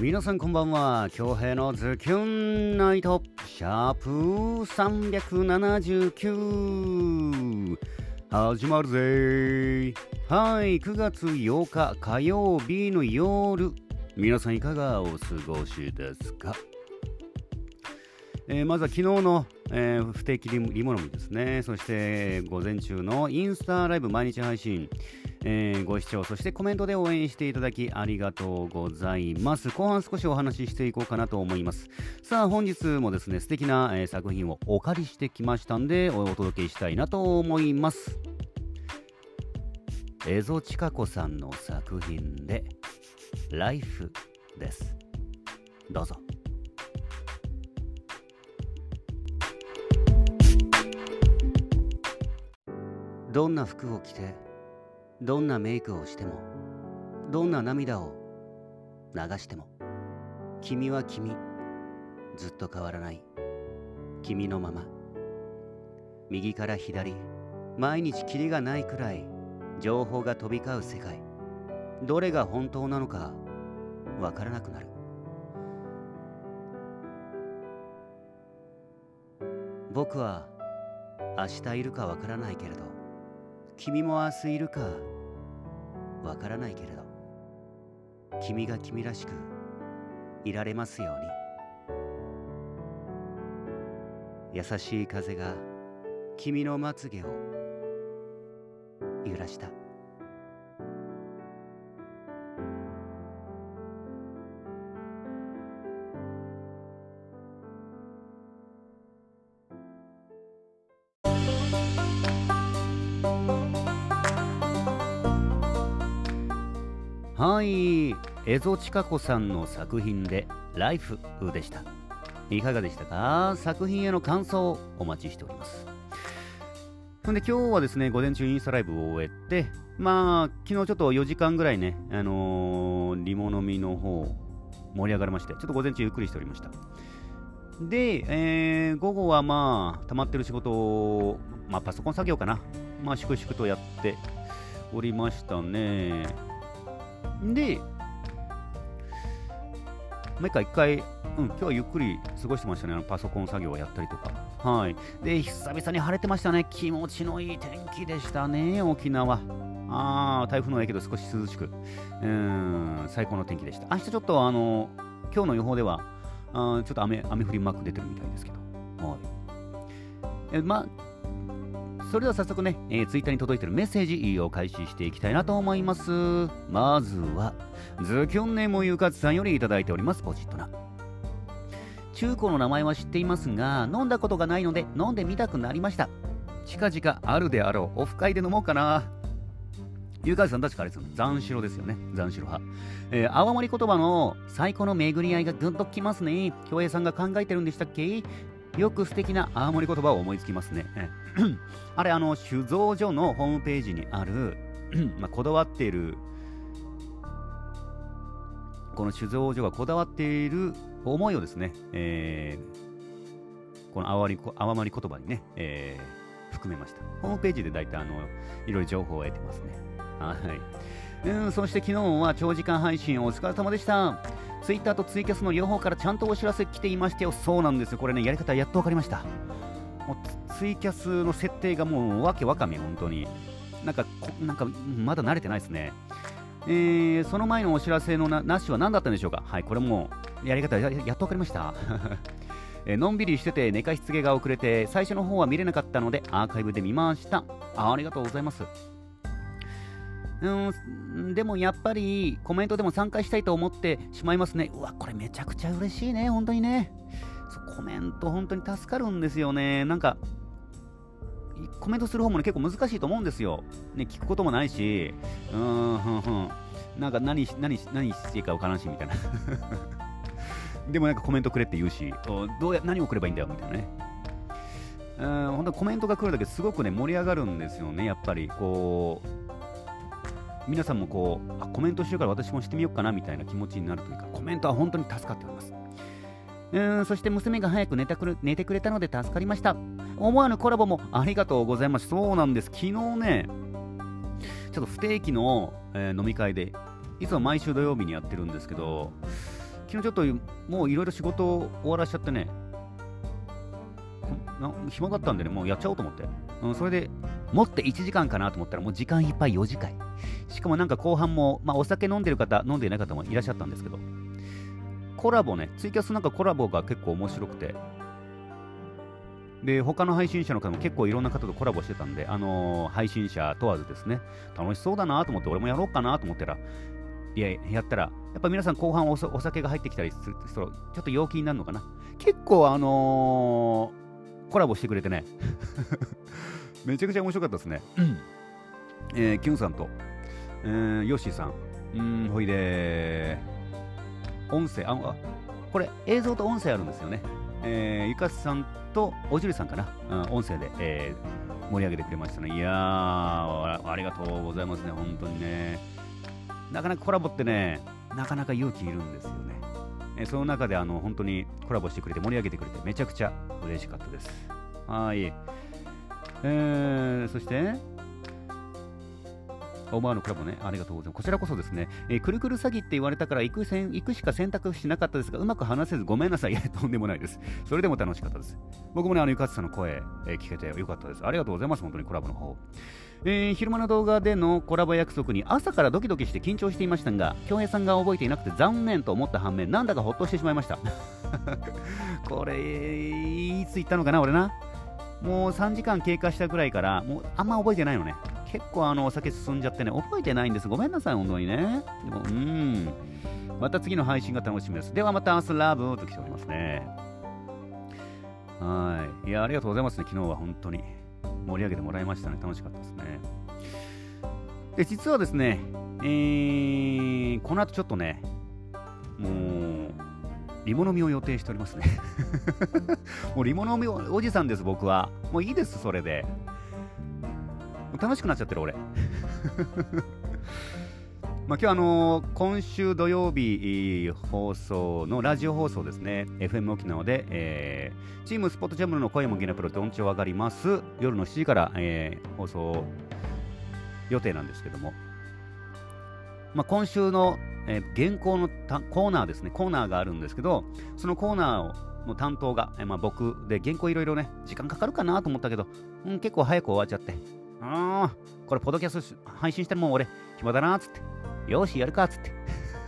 皆さんこんばんは。京平のズキュンナイト。シャープ379始まるぜ。はい。9月8日火曜日の夜。皆さんいかがお過ごしですか？えー、まずは昨日の、えー、不定期リモノミですね、そして午前中のインスタライブ毎日配信、えー、ご視聴、そしてコメントで応援していただきありがとうございます。後半少しお話ししていこうかなと思います。さあ、本日もですね、素敵な、えー、作品をお借りしてきましたんで、おお届けしたいなと思います。蝦夷千佳子さんの作品で、ライフです。どうぞ。どんな服を着てどんなメイクをしてもどんな涙を流しても君は君ずっと変わらない。君のまま。右から左毎日キリがないくらい情報が飛び交う世界。どれが本当なのかわからなくなる。僕は明日いるかわからないけれど君も明日いるか。わからないけれど。君が君らしくいられますように。優しい風が君のまつげを揺らした。蝦夷千佳子さんの作品で「ライフでした。いかがでしたか？作品への感想をお待ちしております。そんで今日はですね午前中インスタライブを終えてまあ昨日ちょっと4時間ぐらいねあのー、リモ飲みの方盛り上がりましてちょっと午前中ゆっくりしておりました。で、えー、午後はまあ溜まってる仕事をまあパソコン作業かな。まあ粛々とやっておりましたね。で、毎回一回、うん、今日はゆっくり過ごしてましたね、あのパソコン作業をやったりとか。はい。で、久々に晴れてましたね。気持ちのいい天気でしたね、沖縄。ああ、台風の影響で少し涼しく、うん、最高の天気でした。明日ちょっと、あの、今日の予報では、あちょっと雨雨降りマーク出てるみたいですけど。はい。えまあそれでは早速ね、えー、ツイッターに届いてるメッセージを開始していきたいなと思います。まずは、ズキョンネームゆかつさんよりいただいております、ポジットな。中古の名前は知っていますが、飲んだことがないので飲んでみたくなりました。近々あるであろう、オフ会で飲もうかな。ゆかつさん確かあれですよね。残白ですよね。残白派。えー、泡盛言葉の最高の巡り合いがぐんときますね。京平さんが考えてるんでしたっけ？よく素敵な青森言葉を思いつきますね。あれ、あの、酒造所のホームページにある、まあ、こだわっている、この酒造所がこだわっている思いをですね、えー、この泡盛泡盛言葉にね、えー、含めました。ホームページで大体あのいろいろ情報を得てますね。はい。うん、そして昨日は長時間配信お疲れ様でした。ツイッターとツイキャスの両方からちゃんとお知らせ来ていましたよ。そうなんですよ。これね、やり方やっと分かりました。もうツイキャスの設定がもうわけわかめ、本当に。なんか、なんかまだ慣れてないですね。えー、その前のお知らせのななしは何だったんでしょうか？はい、これもやり方ややっと分かりました。えのんびりしてて寝かしつけが遅れて最初の方は見れなかったのでアーカイブで見ましたあありがとうございますうんでもやっぱりコメントでも参加したいと思ってしまいますね。うわ、これめちゃくちゃ嬉しいね、本当にね。コメント本当に助かるんですよね。なんか、コメントする方もね、結構難しいと思うんですよ。ね、聞くこともないし、うん、ふんふん。なんか何、何、何していいか分からんし、みたいな。でもなんかコメントくれって言うし、どうや、何送ればいいんだよ、みたいなね。うん、本当コメントが来るだけすごくね、盛り上がるんですよね、やっぱり。こう、皆さんもこうあコメントしてるから私もしてみようかなみたいな気持ちになるというかコメントは本当に助かっておりますうんそして娘が早く寝たくる寝てくれたので助かりました思わぬコラボもありがとうございますそうなんです昨日ねちょっと不定期の、えー、飲み会でいつも毎週土曜日にやってるんですけど昨日ちょっともういろいろ仕事を終わらしちゃってね、な暇だったんでね、もうやっちゃおうと思って。うん、それで、もって1時間かなと思ったら、もう時間いっぱい4時間。しかもなんか後半も、まあお酒飲んでる方、飲んでいない方もいらっしゃったんですけど、コラボね、ツイキャスなんかコラボが結構面白くて、で、他の配信者の方も結構いろんな方とコラボしてたんで、あのー、配信者問わずですね、楽しそうだなと思って、俺もやろうかなと思ったら、いや、やったら、やっぱ皆さん後半お酒が入ってきたりすると、ちょっと陽気になるのかな？結構、あのー、コラボしてくれてね、めちゃくちゃ面白かったですね。うん、えー、キュンさんと、えー、ヨッシーさん、うん、ほいで、音声、あ、これ映像と音声あるんですよね。えー、ゆかさんとおじりさんかな、うん、音声で、えー、盛り上げてくれましたね。いやーあ、りがとうございますね、本当にね。なかなかコラボってね、なかなか勇気いるんですよね。え、その中であの本当にコラボしてくれて盛り上げてくれてめちゃくちゃ嬉しかったです。はい。えー、そして、オマーのクラブね、ありがとうございます。こちらこそですね、えー、くるくる詐欺って言われたから行くせん行くしか選択しなかったですが、うまく話せずごめんなさい。いや、とんでもないです。それでも楽しかったです。僕もね、あの、ゆかつさんの声、えー、聞けてよかったです。ありがとうございます、本当にコラボの方。えー、昼間の動画でのコラボ約束に朝からドキドキして緊張していましたが、京平さんが覚えていなくて残念と思った反面、なんだかほっとしてしまいました。これ、いつ言ったのかな、俺な。もう3時間経過したぐらいから、もうあんま覚えてないのね。結構あのお酒進んじゃってね、覚えてないんです。ごめんなさい、本当にね。でも、うん。また次の配信が楽しみです。ではまた明日ラブと来ておりますね。はい。いや、ありがとうございますね。昨日は本当に盛り上げてもらいましたね。楽しかったですね。で、実はですね、えー、この後ちょっとね、もう、リモノミを予定しておりますね もうリモノミおじさんです、僕は。もういいです、それで。楽しくなっちゃってる俺。まあ今日あの、今週土曜日放送のラジオ放送ですね。FM 沖縄で、えー、チームスポットジャムの声もゲナプロと音調上がります。夜の7時から、えー、放送予定なんですけども、まあ、今週の、えー、現行のコーナーですね。コーナーがあるんですけどそのコーナーをの担当が、え、まあ、僕で原稿いろいろね時間かかるかなと思ったけど、うん、結構早く終わっちゃって。ああ、これ、ポッドキャスト配信してもう俺、暇だなっつって。よし、やるかっつって。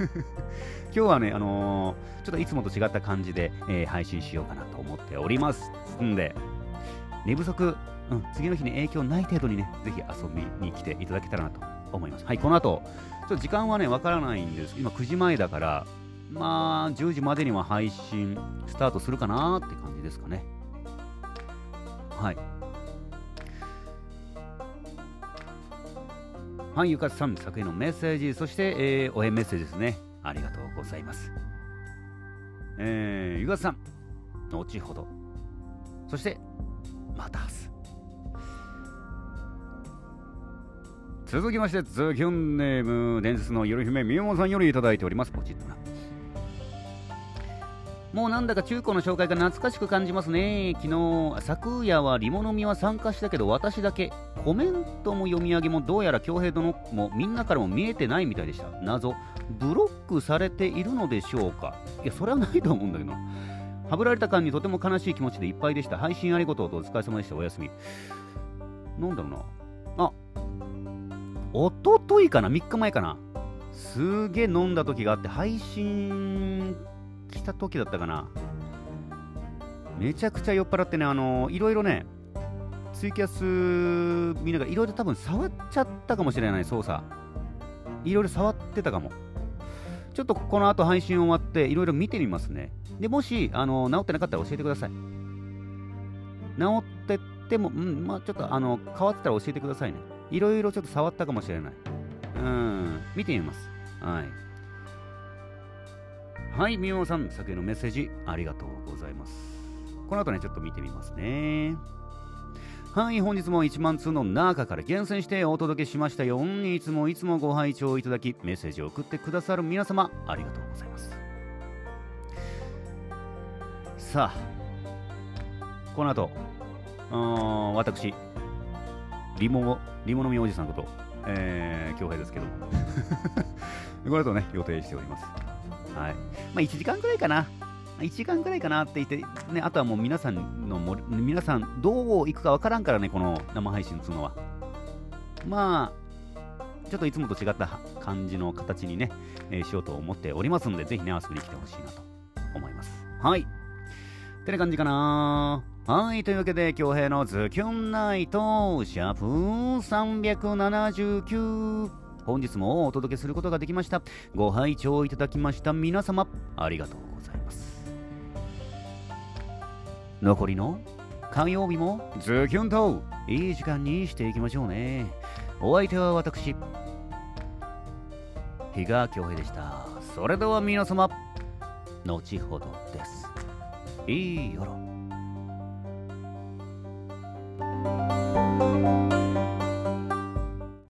今日はね、あのー、ちょっといつもと違った感じで、えー、配信しようかなと思っております。んで、寝不足、うん、次の日に影響ない程度にね、ぜひ遊びに来ていただけたらなと思います。はい、この後、ちょっと時間はね、わからないんです。今9時前だから、まあ、10時までには配信スタートするかなって感じですかね。はい。はい、ゆかさん、作品のメッセージ、そして、えー、応援メッセージですね。ありがとうございます。えー、ゆかさん、後ほど。そして、また明日。続きまして、ズキュンネーム、伝説の夜姫みよもさんよりいただいております。ポチッと。もうなんだか中古の紹介が懐かしく感じますね。昨日、昨夜はリモノミは参加したけど、私だけ、コメントも読み上げもどうやら恭平殿もみんなからも見えてないみたいでした。謎、ブロックされているのでしょうか？いや、それはないと思うんだけど。はぶられた間にとても悲しい気持ちでいっぱいでした。配信ありがとうとお疲れ様でした。おやすみ。なんだろうな。あ、おとといかな ?3 日前かな？すげえ飲んだ時があって、配信来た時だったかな。めちゃくちゃ酔っ払ってね、あのー、いろいろね、ツイキャス見ながらいろいろ多分触っちゃったかもしれない操作。いろいろ触ってたかも。ちょっとこの後配信終わっていろいろ見てみますね。で、もし、あのー、治ってなかったら教えてください。治ってても、うん、まあちょっとあの、変わってたら教えてくださいね。いろいろちょっと触ったかもしれない。うん、見てみます。はい。はい、みおさん、先のメッセージありがとうございます。この後ね、ちょっと見てみますね。はい、本日も1万通の中から厳選してお届けしましたよ。いつもいつもご拝聴いただき、メッセージを送ってくださる皆様、ありがとうございます。さあ、この後、私、リモ、リモのみおじさんこと、えー、京平ですけども、この後ね、予定しております。はい。まあ、1時間くらいかな。1時間くらいかなって言って、ね、あとはもう皆さんのも、皆さんどう行くかわからんからね、この生配信っつうのは。まあ、ちょっといつもと違った感じの形にね、えー、しようと思っておりますので、ぜひね、遊びに来てほしいなと思います。はい。ってな感じかなはい、というわけで、京平のズキュンナイト、シャープ379。本日もお届けすることができました。ご拝聴いただきました皆様、ありがとうございます。残りの火曜日もズキュンといい時間にしていきましょうね。お相手は私、比嘉恭平でした。それでは皆様、後ほどです。いい夜。